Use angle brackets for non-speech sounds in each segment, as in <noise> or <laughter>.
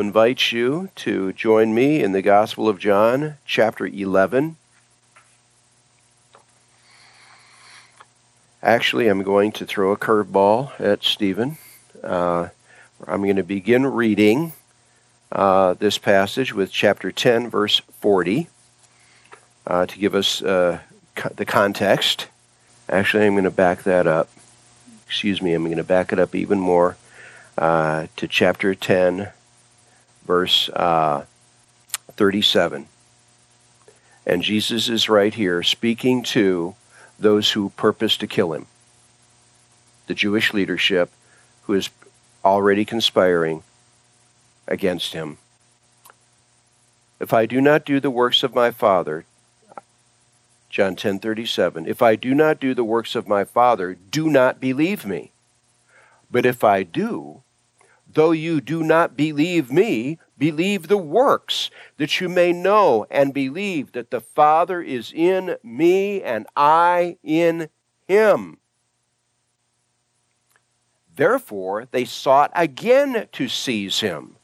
invite you to join me in the Gospel of John, chapter 11. Actually, I'm going to throw a curveball at Stephen. Uh, I'm going to begin reading uh, this passage with chapter 10, verse 40, uh, to give us uh, co- the context. Actually, I'm going to back that up. Excuse me, I'm going to back it up even more uh, to chapter 10 verse uh, 37. And Jesus is right here speaking to those who purpose to kill him. The Jewish leadership who is already conspiring against him. If I do not do the works of my Father, John 10:37, if I do not do the works of my Father, do not believe me. But if I do, Though you do not believe me, believe the works, that you may know and believe that the Father is in me and I in him. Therefore, they sought again to seize him,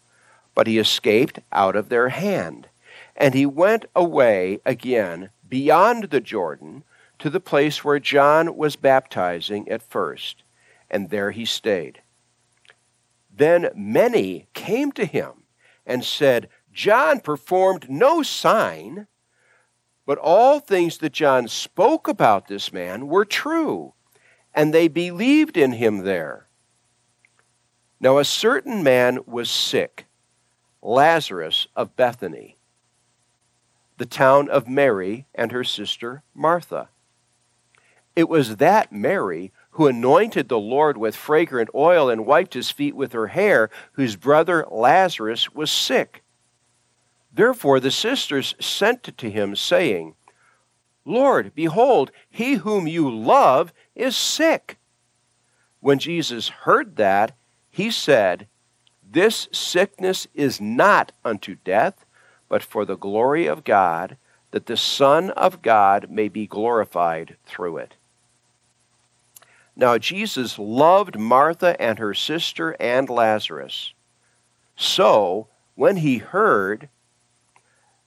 but he escaped out of their hand. And he went away again beyond the Jordan to the place where John was baptizing at first, and there he stayed. Then many came to him and said, John performed no sign, but all things that John spoke about this man were true, and they believed in him there. Now a certain man was sick, Lazarus of Bethany, the town of Mary and her sister Martha. It was that Mary who anointed the Lord with fragrant oil and wiped his feet with her hair, whose brother Lazarus was sick. Therefore the sisters sent to him, saying, Lord, behold, he whom you love is sick. When Jesus heard that, he said, This sickness is not unto death, but for the glory of God, that the Son of God may be glorified through it. Now, Jesus loved Martha and her sister and Lazarus. So, when he heard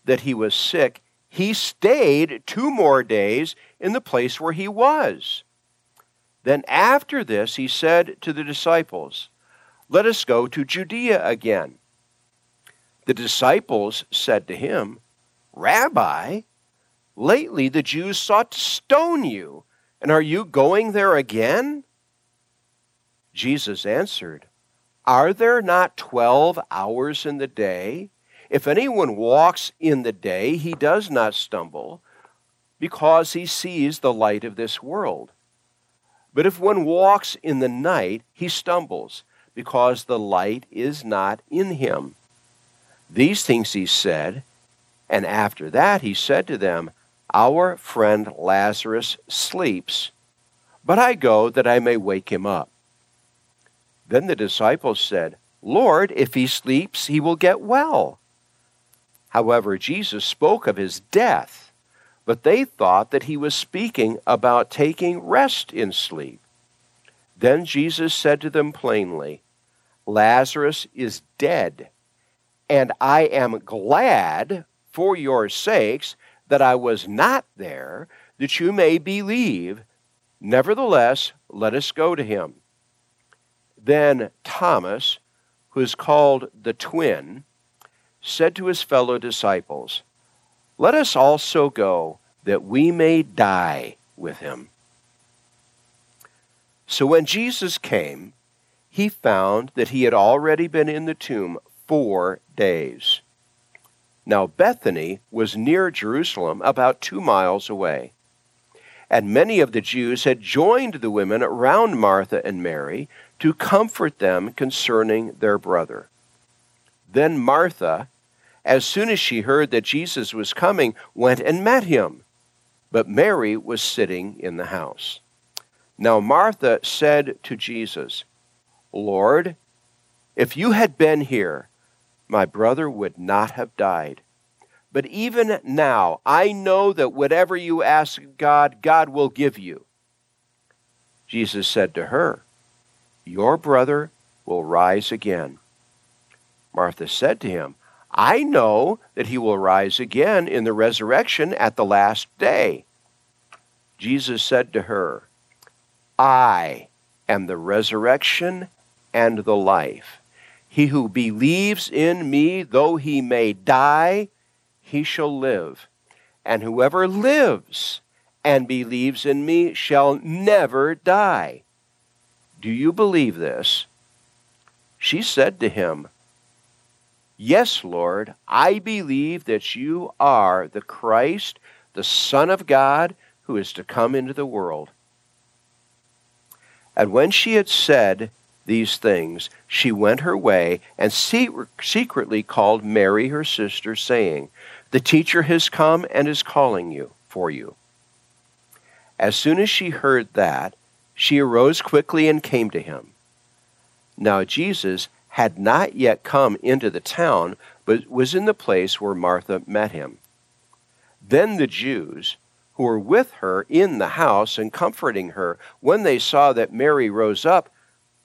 that he was sick, he stayed two more days in the place where he was. Then, after this, he said to the disciples, Let us go to Judea again. The disciples said to him, Rabbi, lately the Jews sought to stone you and are you going there again? Jesus answered, Are there not twelve hours in the day? If anyone walks in the day, he does not stumble, because he sees the light of this world. But if one walks in the night, he stumbles, because the light is not in him. These things he said, and after that he said to them, our friend Lazarus sleeps, but I go that I may wake him up. Then the disciples said, Lord, if he sleeps, he will get well. However, Jesus spoke of his death, but they thought that he was speaking about taking rest in sleep. Then Jesus said to them plainly, Lazarus is dead, and I am glad for your sakes that I was not there, that you may believe. Nevertheless, let us go to him. Then Thomas, who is called the twin, said to his fellow disciples, Let us also go, that we may die with him. So when Jesus came, he found that he had already been in the tomb four days. Now, Bethany was near Jerusalem, about two miles away. And many of the Jews had joined the women around Martha and Mary to comfort them concerning their brother. Then Martha, as soon as she heard that Jesus was coming, went and met him. But Mary was sitting in the house. Now Martha said to Jesus, Lord, if you had been here, my brother would not have died. But even now, I know that whatever you ask God, God will give you. Jesus said to her, Your brother will rise again. Martha said to him, I know that he will rise again in the resurrection at the last day. Jesus said to her, I am the resurrection and the life. He who believes in me, though he may die, he shall live. And whoever lives and believes in me shall never die. Do you believe this? She said to him, Yes, Lord, I believe that you are the Christ, the Son of God, who is to come into the world. And when she had said these things, she went her way and secretly called Mary, her sister, saying, The teacher has come and is calling you for you. As soon as she heard that, she arose quickly and came to him. Now Jesus had not yet come into the town, but was in the place where Martha met him. Then the Jews, who were with her in the house and comforting her, when they saw that Mary rose up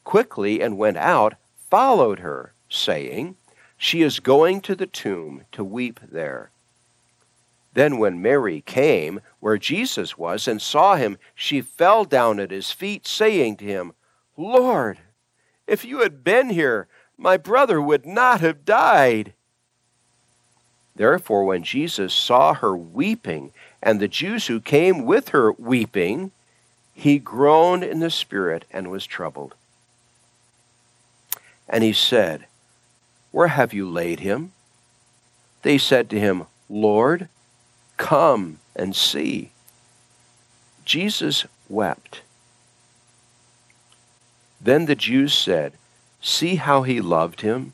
quickly and went out, followed her, saying, She is going to the tomb to weep there. Then, when Mary came where Jesus was and saw him, she fell down at his feet, saying to him, Lord, if you had been here, my brother would not have died. Therefore, when Jesus saw her weeping, and the Jews who came with her weeping, he groaned in the spirit and was troubled. And he said, Where have you laid him? They said to him, Lord, come and see. Jesus wept. Then the Jews said, See how he loved him?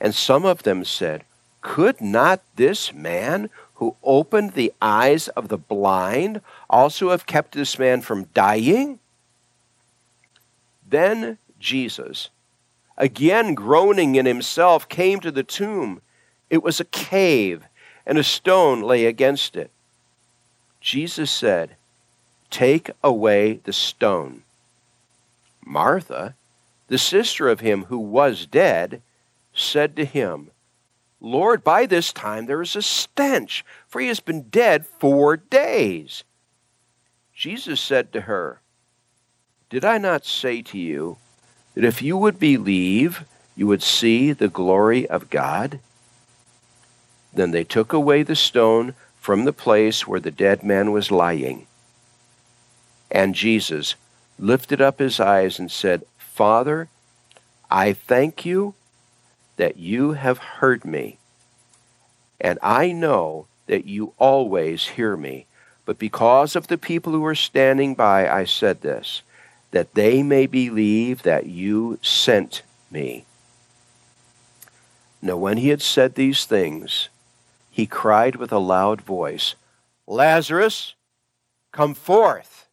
And some of them said, Could not this man who opened the eyes of the blind also have kept this man from dying? Then Jesus, again groaning in himself, came to the tomb. It was a cave, and a stone lay against it. Jesus said, Take away the stone. Martha, the sister of him who was dead, said to him, Lord, by this time there is a stench, for he has been dead four days. Jesus said to her, Did I not say to you that if you would believe, you would see the glory of God? Then they took away the stone from the place where the dead man was lying. And Jesus lifted up his eyes and said, Father, I thank you that you have heard me. And I know that you always hear me. But because of the people who are standing by, I said this, that they may believe that you sent me. Now, when he had said these things, he cried with a loud voice, Lazarus, come forth.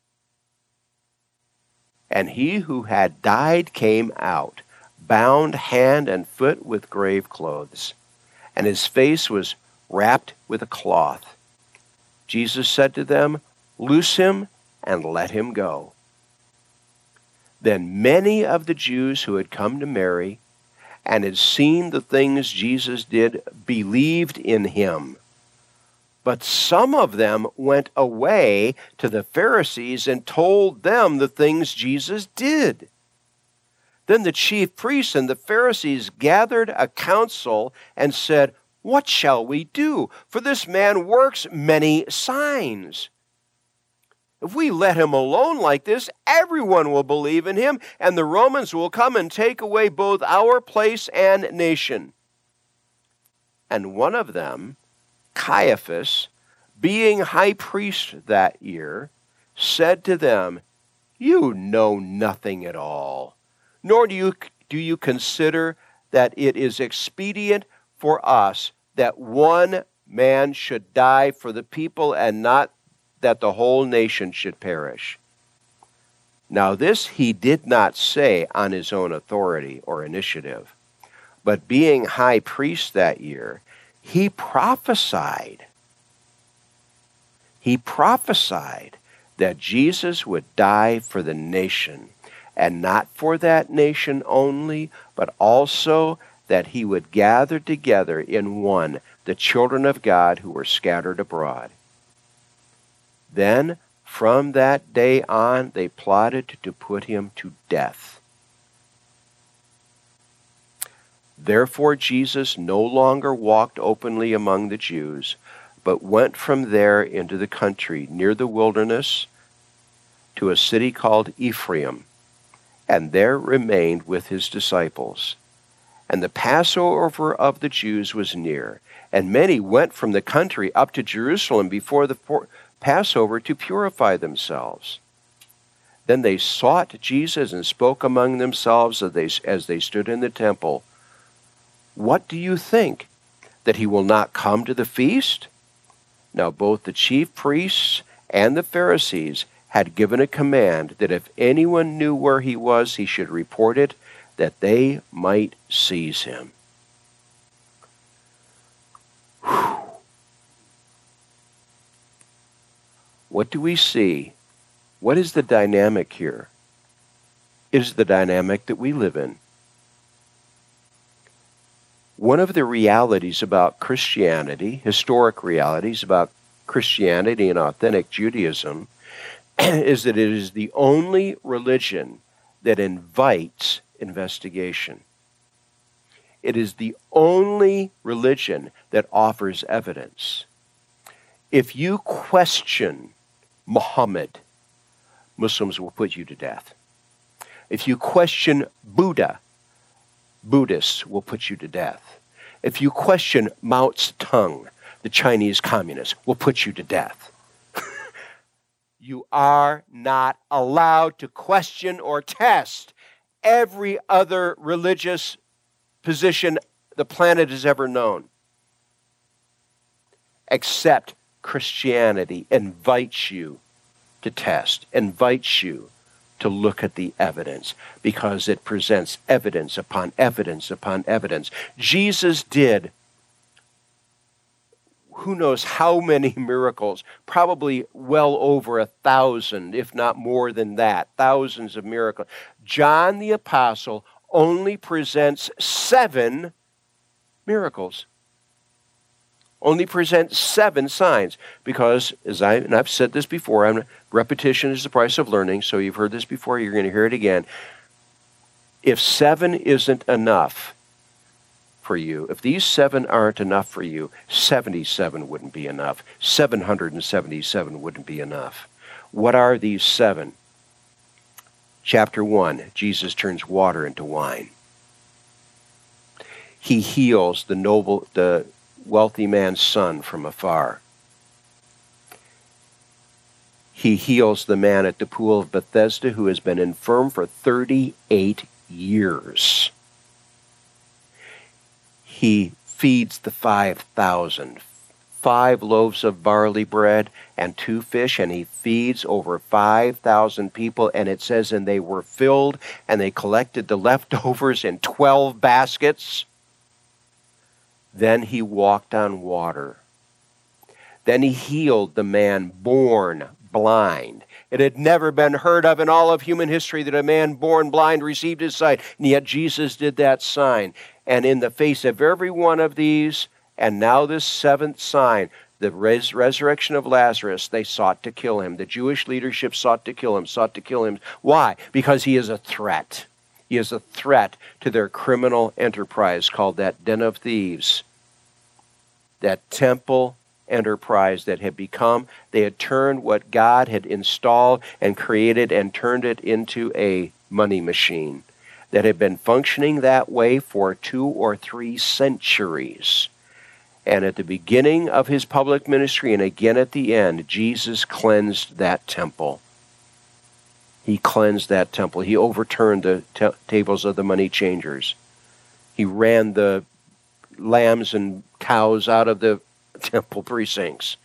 And he who had died came out, bound hand and foot with grave clothes, and his face was wrapped with a cloth. Jesus said to them, Loose him and let him go. Then many of the Jews who had come to Mary and had seen the things Jesus did believed in him. But some of them went away to the Pharisees and told them the things Jesus did. Then the chief priests and the Pharisees gathered a council and said, What shall we do? For this man works many signs. If we let him alone like this, everyone will believe in him, and the Romans will come and take away both our place and nation. And one of them, Caiaphas, being high priest that year, said to them, You know nothing at all, nor do you, do you consider that it is expedient for us that one man should die for the people and not that the whole nation should perish. Now, this he did not say on his own authority or initiative, but being high priest that year, he prophesied. He prophesied that Jesus would die for the nation, and not for that nation only, but also that he would gather together in one the children of God who were scattered abroad. Then, from that day on, they plotted to put him to death. Therefore, Jesus no longer walked openly among the Jews, but went from there into the country near the wilderness to a city called Ephraim, and there remained with his disciples. And the Passover of the Jews was near, and many went from the country up to Jerusalem before the Passover to purify themselves. Then they sought Jesus and spoke among themselves as they, as they stood in the temple. What do you think? That he will not come to the feast? Now, both the chief priests and the Pharisees had given a command that if anyone knew where he was, he should report it, that they might seize him. Whew. What do we see? What is the dynamic here? It is the dynamic that we live in. One of the realities about Christianity, historic realities about Christianity and authentic Judaism, <clears throat> is that it is the only religion that invites investigation. It is the only religion that offers evidence. If you question Muhammad, Muslims will put you to death. If you question Buddha, Buddhists will put you to death. If you question Mao Zedong, the Chinese communists will put you to death. <laughs> you are not allowed to question or test every other religious position the planet has ever known, except Christianity invites you to test, invites you to look at the evidence because it presents evidence upon evidence upon evidence. Jesus did who knows how many <laughs> miracles, probably well over a thousand, if not more than that, thousands of miracles. John the Apostle only presents seven miracles only present seven signs because as I and I've said this before, I'm, repetition is the price of learning, so you've heard this before, you're going to hear it again. If seven isn't enough for you, if these seven aren't enough for you, 77 wouldn't be enough. 777 wouldn't be enough. What are these seven? Chapter 1 Jesus turns water into wine. He heals the noble the wealthy man's son from afar. He heals the man at the pool of Bethesda who has been infirm for 38 years. He feeds the 5,000, five loaves of barley bread and two fish, and he feeds over 5,000 people. And it says, and they were filled, and they collected the leftovers in 12 baskets. Then he walked on water. Then he healed the man born blind. It had never been heard of in all of human history that a man born blind received his sight, and yet Jesus did that sign. And in the face of every one of these, and now this seventh sign, the res- resurrection of Lazarus, they sought to kill him. The Jewish leadership sought to kill him, sought to kill him. Why? Because he is a threat. He is a threat to their criminal enterprise called that den of thieves, that temple enterprise that had become. They had turned what God had installed and created and turned it into a money machine that had been functioning that way for two or three centuries. And at the beginning of his public ministry and again at the end, Jesus cleansed that temple he cleansed that temple. He overturned the t- tables of the money changers. He ran the lambs and cows out of the <laughs> temple precincts.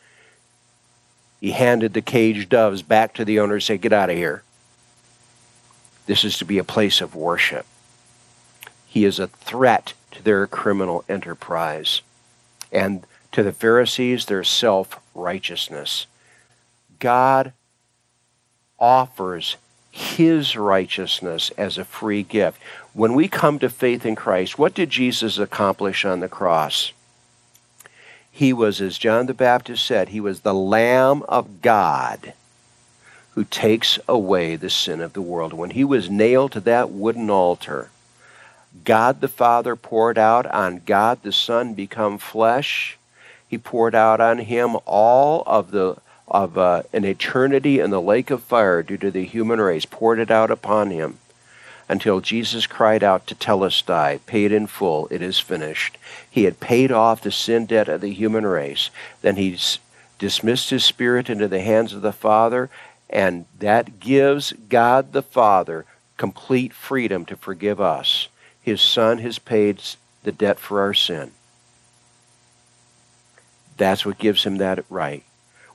He handed the caged doves back to the owner and said, Get out of here. This is to be a place of worship. He is a threat to their criminal enterprise and to the Pharisees, their self righteousness. God offers his righteousness as a free gift. When we come to faith in Christ, what did Jesus accomplish on the cross? He was, as John the Baptist said, he was the Lamb of God who takes away the sin of the world. When he was nailed to that wooden altar, God the Father poured out on God the Son become flesh. He poured out on him all of the of uh, an eternity in the lake of fire due to the human race, poured it out upon him until Jesus cried out to tell us, Tetelestai, paid in full, it is finished. He had paid off the sin debt of the human race. Then he dismissed his spirit into the hands of the Father, and that gives God the Father complete freedom to forgive us. His Son has paid the debt for our sin. That's what gives him that right.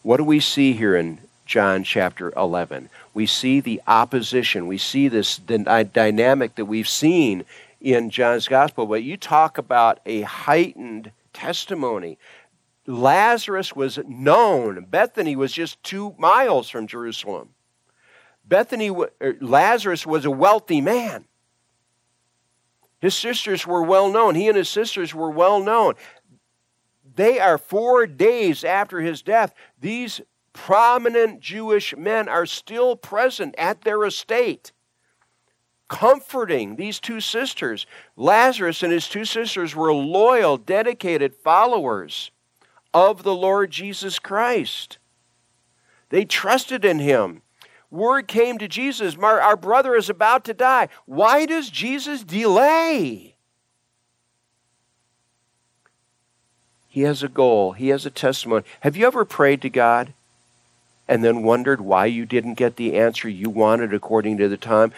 What do we see here in John chapter 11? We see the opposition. We see this dynamic that we've seen in John's gospel. But you talk about a heightened testimony. Lazarus was known. Bethany was just two miles from Jerusalem. Bethany, er, Lazarus was a wealthy man. His sisters were well known. He and his sisters were well known. They are four days after his death. These prominent Jewish men are still present at their estate, comforting these two sisters. Lazarus and his two sisters were loyal, dedicated followers of the Lord Jesus Christ. They trusted in him. Word came to Jesus, our brother is about to die. Why does Jesus delay? He has a goal, he has a testimony. Have you ever prayed to God and then wondered why you didn't get the answer you wanted according to the time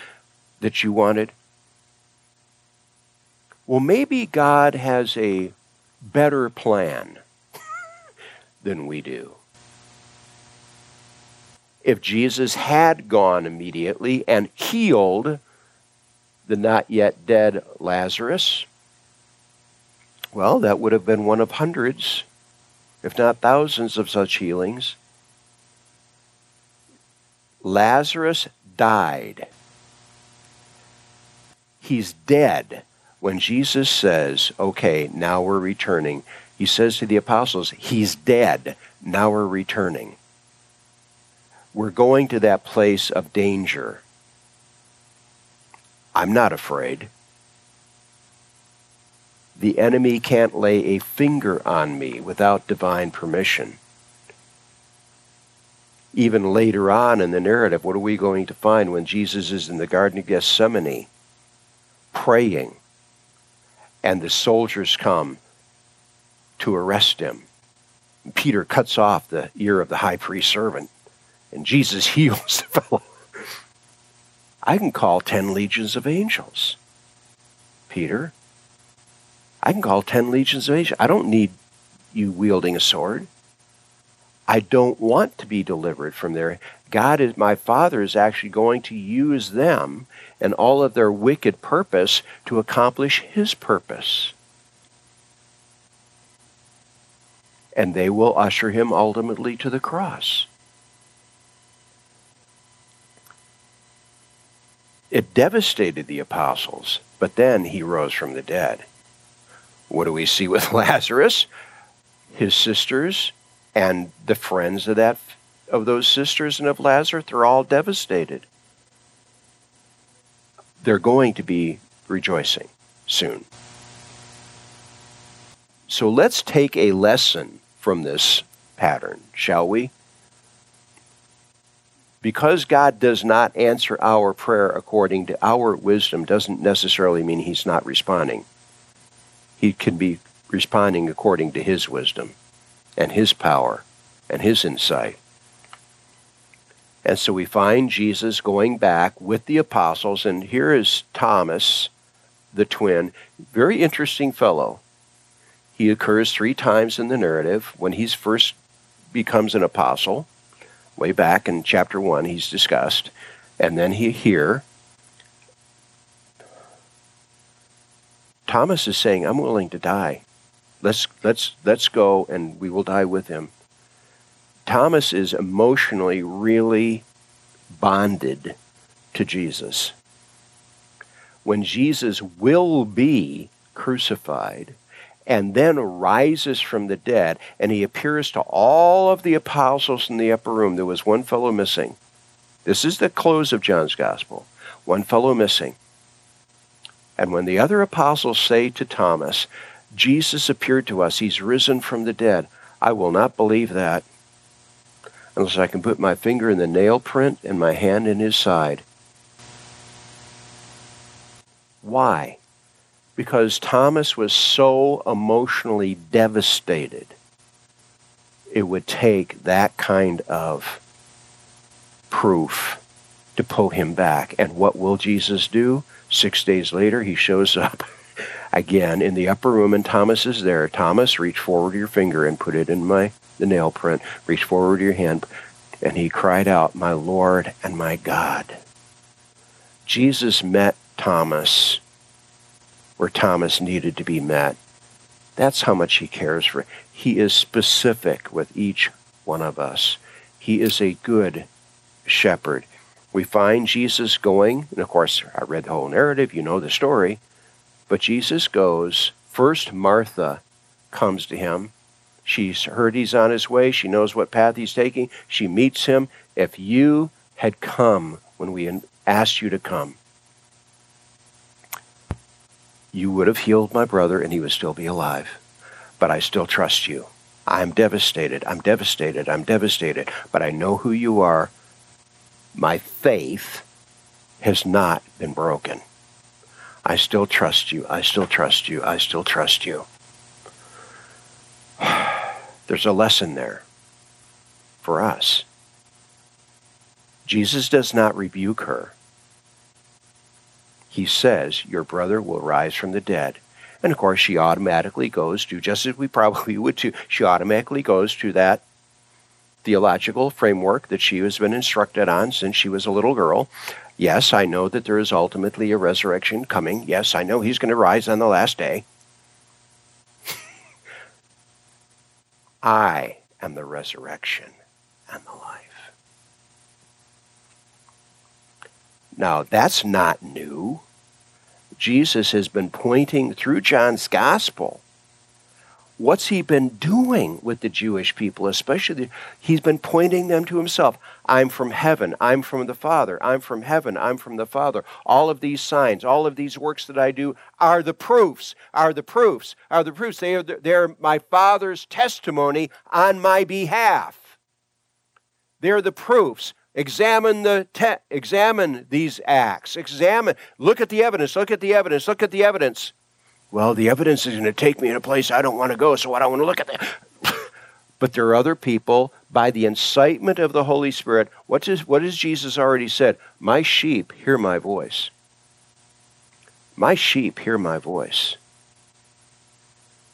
that you wanted? Well, maybe God has a better plan <laughs> than we do. If Jesus had gone immediately and healed the not yet dead Lazarus, well, that would have been one of hundreds, if not thousands, of such healings. Lazarus died. He's dead. When Jesus says, okay, now we're returning, he says to the apostles, He's dead. Now we're returning. We're going to that place of danger. I'm not afraid. The enemy can't lay a finger on me without divine permission. Even later on in the narrative, what are we going to find when Jesus is in the Garden of Gethsemane praying and the soldiers come to arrest him. Peter cuts off the ear of the high priest's servant, and Jesus <laughs> heals the fellow. I can call 10 legions of angels. Peter, I can call 10 legions of angels. I don't need you wielding a sword. I don't want to be delivered from there. God is my Father is actually going to use them and all of their wicked purpose to accomplish his purpose. and they will usher him ultimately to the cross. It devastated the apostles, but then he rose from the dead. What do we see with <laughs> Lazarus? His sisters and the friends of that of those sisters and of Lazarus, they're all devastated. They're going to be rejoicing soon. So let's take a lesson from this pattern, shall we? Because God does not answer our prayer according to our wisdom doesn't necessarily mean He's not responding. He can be responding according to His wisdom and His power and His insight. And so we find Jesus going back with the apostles, and here is Thomas, the twin, very interesting fellow. He occurs three times in the narrative. When he's first becomes an apostle, way back in chapter 1, he's discussed. And then he here, Thomas is saying, I'm willing to die. Let's, let's, let's go and we will die with him. Thomas is emotionally really bonded to Jesus. When Jesus will be crucified and then rises from the dead, and he appears to all of the apostles in the upper room, there was one fellow missing. This is the close of John's gospel. One fellow missing. And when the other apostles say to Thomas, Jesus appeared to us, he's risen from the dead, I will not believe that unless I can put my finger in the nail print and my hand in his side. Why? Because Thomas was so emotionally devastated. It would take that kind of proof to pull him back. And what will Jesus do? Six days later, he shows up <laughs> again in the upper room, and Thomas is there. Thomas, reach forward your finger and put it in my the nail print. Reach forward your hand. And he cried out, My Lord and my God. Jesus met Thomas where Thomas needed to be met. That's how much he cares for. He is specific with each one of us. He is a good shepherd. We find Jesus going, and of course, I read the whole narrative, you know the story, but Jesus goes. First, Martha comes to him. She's heard he's on his way. She knows what path he's taking. She meets him. If you had come when we asked you to come, you would have healed my brother and he would still be alive. But I still trust you. I'm devastated. I'm devastated. I'm devastated. But I know who you are. My faith has not been broken. I still trust you. I still trust you. I still trust you. <sighs> There's a lesson there for us. Jesus does not rebuke her he says, Your brother will rise from the dead. And of course, she automatically goes to, just as we probably would too, she automatically goes to that theological framework that she has been instructed on since she was a little girl. Yes, I know that there is ultimately a resurrection coming. Yes, I know he's going to rise on the last day. <laughs> I am the resurrection and the life. Now, that's not new. Jesus has been pointing through John's gospel. What's he been doing with the Jewish people, especially? The, he's been pointing them to himself. I'm from heaven. I'm from the Father. I'm from heaven. I'm from the Father. All of these signs, all of these works that I do are the proofs, are the proofs, are the proofs. They are, the, they're my Father's testimony on my behalf. They're the proofs. Examine the te- examine these acts. Examine. Look at the evidence. Look at the evidence. Look at the evidence. Well, the evidence is going to take me in a place I don't want to go, so I don't want to look at that. <laughs> but there are other people by the incitement of the Holy Spirit. What is what has Jesus already said? My sheep hear my voice. My sheep hear my voice.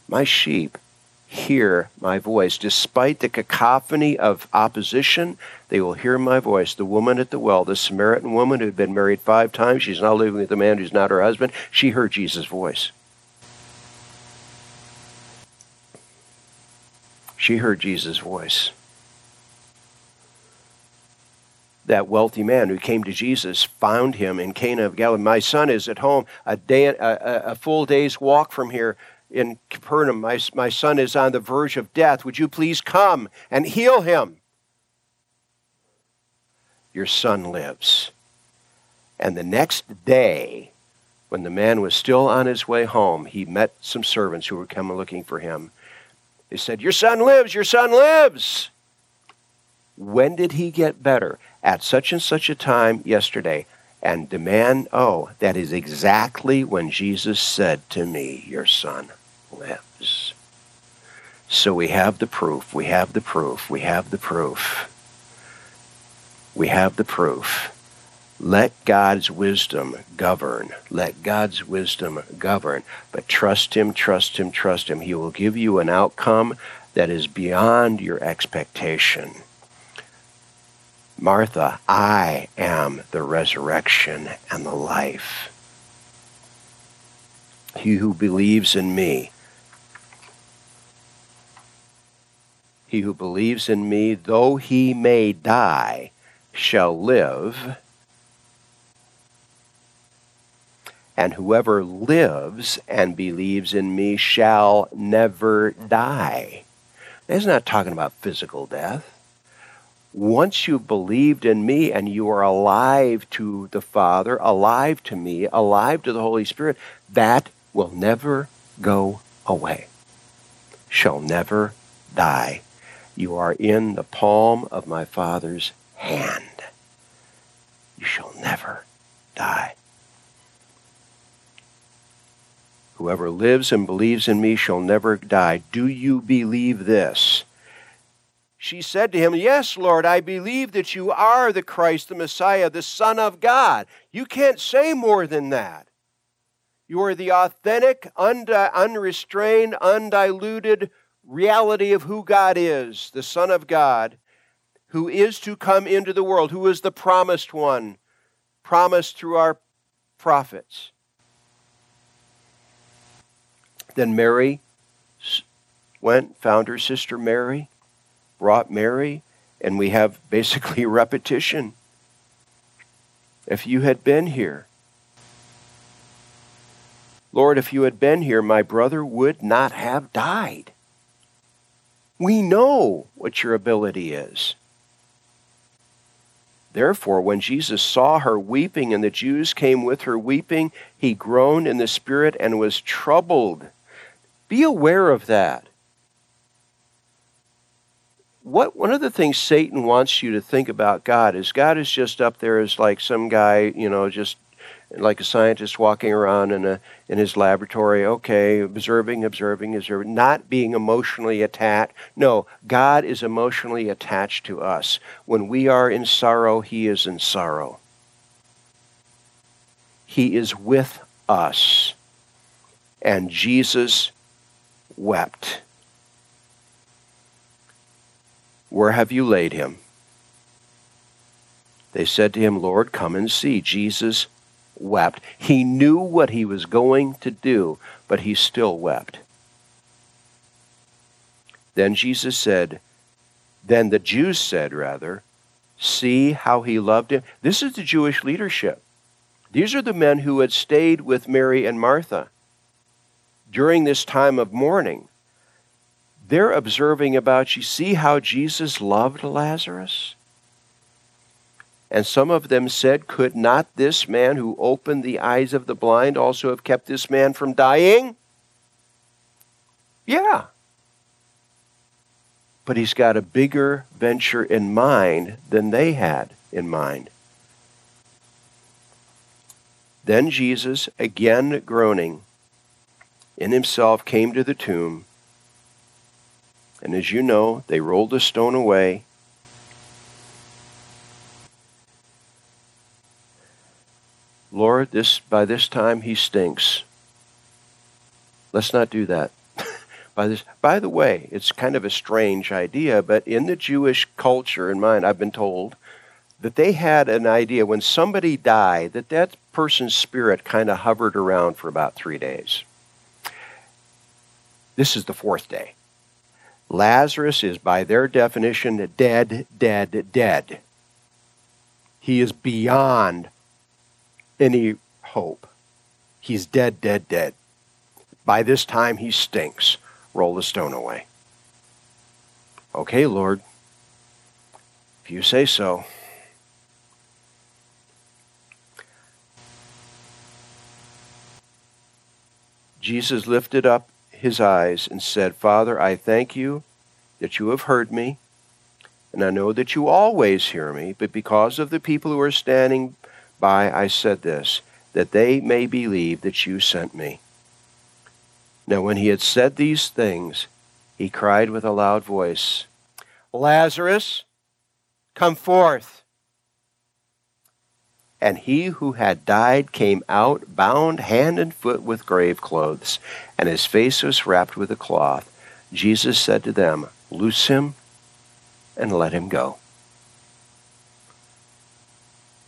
My sheep hear my voice. Despite the cacophony of opposition, they will hear my voice. The woman at the well, the Samaritan woman who had been married five times, she's now living with a man who's not her husband, she heard Jesus' voice. She heard Jesus' voice. That wealthy man who came to Jesus found him in Cana of Galilee. My son is at home, a day, a, a full day's walk from here in Capernaum, my, my son is on the verge of death. Would you please come and heal him? Your son lives. And the next day, when the man was still on his way home, he met some servants who were coming looking for him. They said, Your son lives, your son lives. When did he get better? At such and such a time yesterday and demand, oh, that is exactly when Jesus said to me, Your son lives. So we have the proof, we have the proof, we have the proof. We have the proof. Let God's wisdom govern. Let God's wisdom govern. But trust Him, trust Him, trust Him. He will give you an outcome that is beyond your expectation. Martha, I am the resurrection and the life. He who believes in me, he who believes in me, though he may die, shall live. And whoever lives and believes in me shall never mm-hmm. die. He's not talking about physical death. Once you've believed in me and you are alive to the Father, alive to me, alive to the Holy Spirit, that will never go away, shall never die. You are in the palm of my Father's hand. You shall never die. Whoever lives and believes in me shall never die. Do you believe this? She said to him, Yes, Lord, I believe that you are the Christ, the Messiah, the Son of God. You can't say more than that. You are the authentic, unrestrained, undiluted reality of who God is, the Son of God, who is to come into the world, who is the promised one, promised through our prophets. Then Mary went, found her sister Mary, brought Mary, and we have <laughs> basically repetition. If you had been here, Lord, if you had been here, my brother would not have died. We know what your ability is. Therefore, when Jesus saw her weeping and the Jews came with her weeping, he groaned in the spirit and was troubled. Be aware of that. What one of the things Satan wants you to think about God is God is just up there as like some guy, you know, just like a scientist walking around in a in his laboratory, okay, observing, observing, observing, not being emotionally attached. No, God is emotionally attached to us. When we are in sorrow, he is in sorrow. He is with us. And Jesus wept. Where have you laid him? They said to him, Lord, come and see. Jesus wept. He knew what he was going to do, but he still wept. Then Jesus said, Then the Jews said, rather, See how he loved him. This is the Jewish leadership. These are the men who had stayed with Mary and Martha during this time of mourning. They're observing about you. See how Jesus loved Lazarus? And some of them said, Could not this man who opened the eyes of the blind also have kept this man from dying? Yeah. But he's got a bigger venture in mind than they had in mind. Then Jesus, again groaning in himself, came to the tomb. And as you know, they rolled the stone away. Lord, this by this time he stinks. Let's not do that. <laughs> by this by the way, it's kind of a strange idea, but in the Jewish culture in mind, I've been told that they had an idea when somebody died that that person's spirit kind of hovered around for about 3 days. This is the fourth day. Lazarus is, by their definition, dead, dead, dead. He is beyond any hope. He's dead, dead, dead. By this time, he stinks. Roll the stone away. Okay, Lord, if you say so. Jesus lifted up his eyes and said, Father, I thank you that you have heard me, and I know that you always hear me, but because of the people who are standing by, I said this, that they may believe that you sent me. Now, when he had said these things, he cried with a loud voice, Lazarus, come forth. And he who had died came out, bound hand and foot with grave clothes, and his face was wrapped with a cloth. Jesus said to them, Loose him and let him go.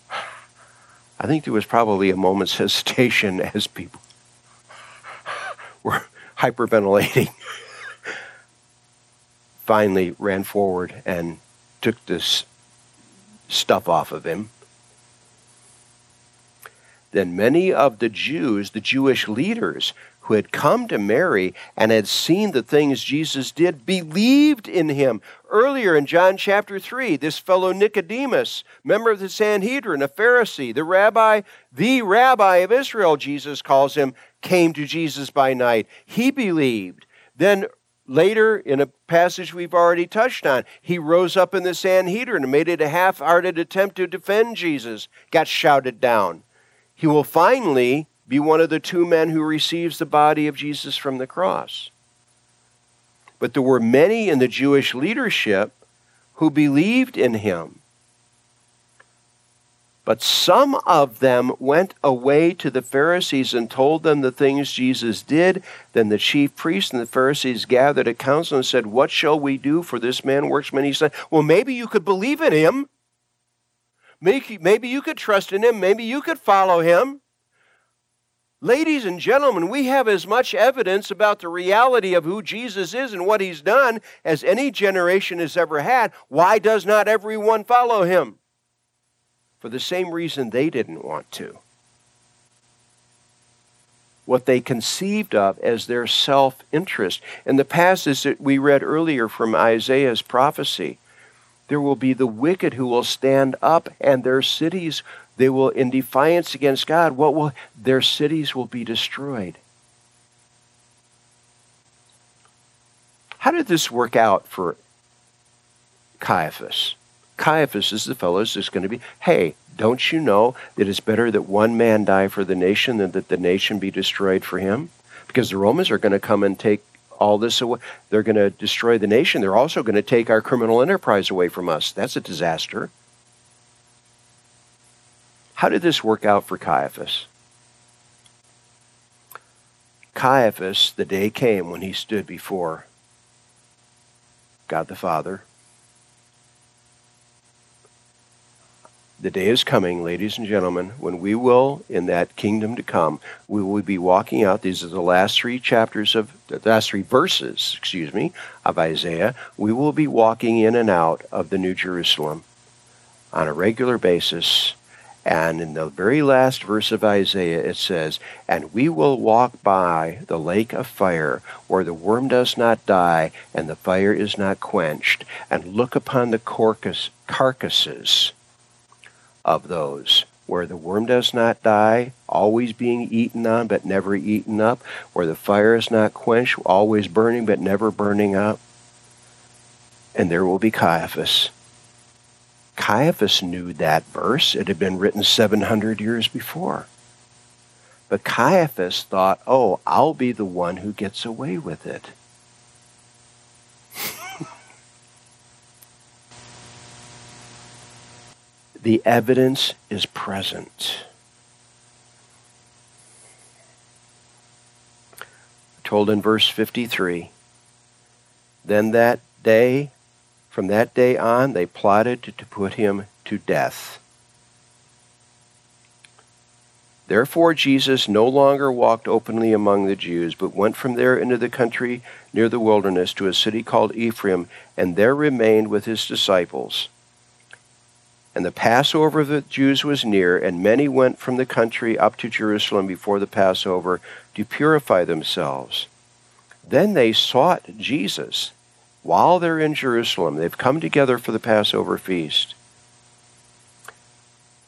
<sighs> I think there was probably a moment's hesitation <laughs> as people <laughs> were hyperventilating. <laughs> Finally, ran forward and took this stuff off of him Then many of the Jews, the Jewish leaders who had come to Mary and had seen the things Jesus did, believed in him. Earlier in John chapter 3, this fellow Nicodemus, member of the Sanhedrin, a Pharisee, the rabbi, the rabbi of Israel, Jesus calls him, came to Jesus by night. He believed. Then later, in a passage we've already touched on, he rose up in the Sanhedrin and made it a half hearted attempt to defend Jesus, got shouted down. He will finally be one of the two men who receives the body of Jesus from the cross. But there were many in the Jewish leadership who believed in him. But some of them went away to the Pharisees and told them the things Jesus did. Then the chief priests and the Pharisees gathered a council and said, What shall we do? For this man works many signs. Well, maybe you could believe in him. Maybe, you could trust in him. Maybe you could follow him. Ladies and gentlemen, we have as much evidence about the reality of who Jesus is and what he's done as any generation has ever had. Why does not everyone follow him? For the same reason they didn't want to. What they conceived of as their self interest. In the passage that we read earlier from Isaiah's prophecy, there will be the wicked who will stand up, and their cities they will, in defiance against God, what will their cities will be destroyed. How did this work out for Caiaphas? Caiaphas is the fellow that's going to be, hey, don't you know that it's better that one man die for the nation than that the nation be destroyed for him? Because the Romans are going to come and take all this away. They're going to destroy the nation. They're also going to take our criminal enterprise away from us. That's a disaster. How did this work out for Caiaphas? Caiaphas, the day came when he stood before God the Father. The day is coming, ladies and gentlemen, when we will, in that kingdom to come, we will be walking out. These are the last three chapters of the last three verses, excuse me, of Isaiah. We will be walking in and out of the New Jerusalem on a regular basis and in the very last verse of Isaiah, it says, And we will walk by the lake of fire, where the worm does not die, and the fire is not quenched, and look upon the carcass, carcasses of those, where the worm does not die, always being eaten on, but never eaten up, where the fire is not quenched, always burning, but never burning up. And there will be Caiaphas Caiaphas knew that verse. It had been written 700 years before. But Caiaphas thought, oh, I'll be the one who gets away with it. The evidence is present. Told in verse 53 Then that day from that day on, they plotted to put him to death. Therefore, Jesus no longer walked openly among the Jews, but went from there into the country near the wilderness to a city called Ephraim, and there remained with his disciples. And the Passover of the Jews was near, and many went from the country up to Jerusalem before the Passover to purify themselves. Then they sought Jesus while they're in Jerusalem. They've come together for the Passover feast.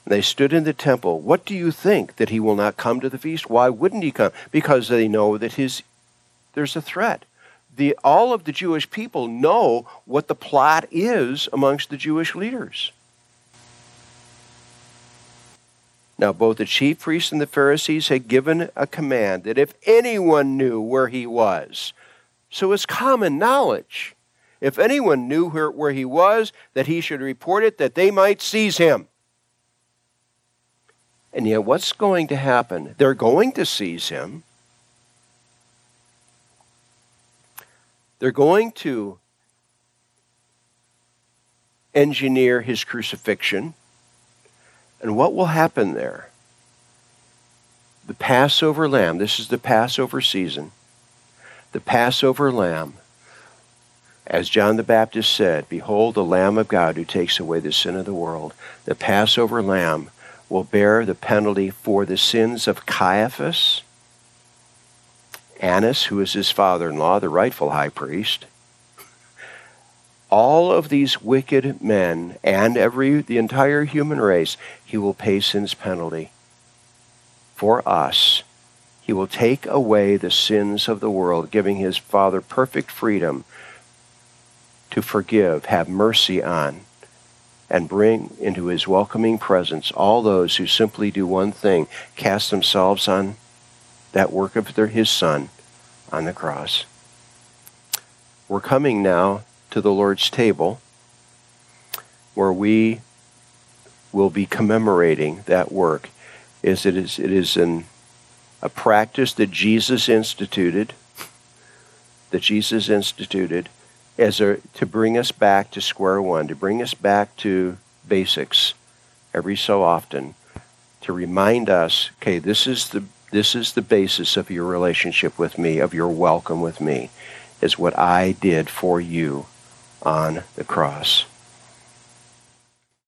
They stood in the temple. What do you think that he will not come to the feast? Why wouldn't he come? Because they know that his there's a threat. The, all of the Jewish people know what the plot is amongst the Jewish leaders. Now, both the chief priests and the Pharisees had given a command that if anyone knew where he was, so it's common knowledge if anyone knew where, where he was, that he should report it, that they might seize him. And yet, what's going to happen? They're going to seize him. They're going to engineer his crucifixion. And what will happen there? The Passover lamb, this is the Passover season. The Passover lamb as John the Baptist said, Behold the Lamb of God who takes away the sin of the world. The Passover lamb will bear the penalty for the sins of Caiaphas, Annas, who is his father in law, the rightful high priest, all of these wicked men and every the entire human race, he will pay sin's penalty for us. He will take away the sins of the world, giving his Father perfect freedom to forgive, have mercy on, and bring into his welcoming presence all those who simply do one thing cast themselves on that work of their, his Son on the cross. We're coming now to the Lord's table where we will be commemorating that work. Is it is it is an, a practice that Jesus instituted, that Jesus instituted as a to bring us back to square one, to bring us back to basics every so often, to remind us, okay, this is the this is the basis of your relationship with me, of your welcome with me, is what I did for you on the cross.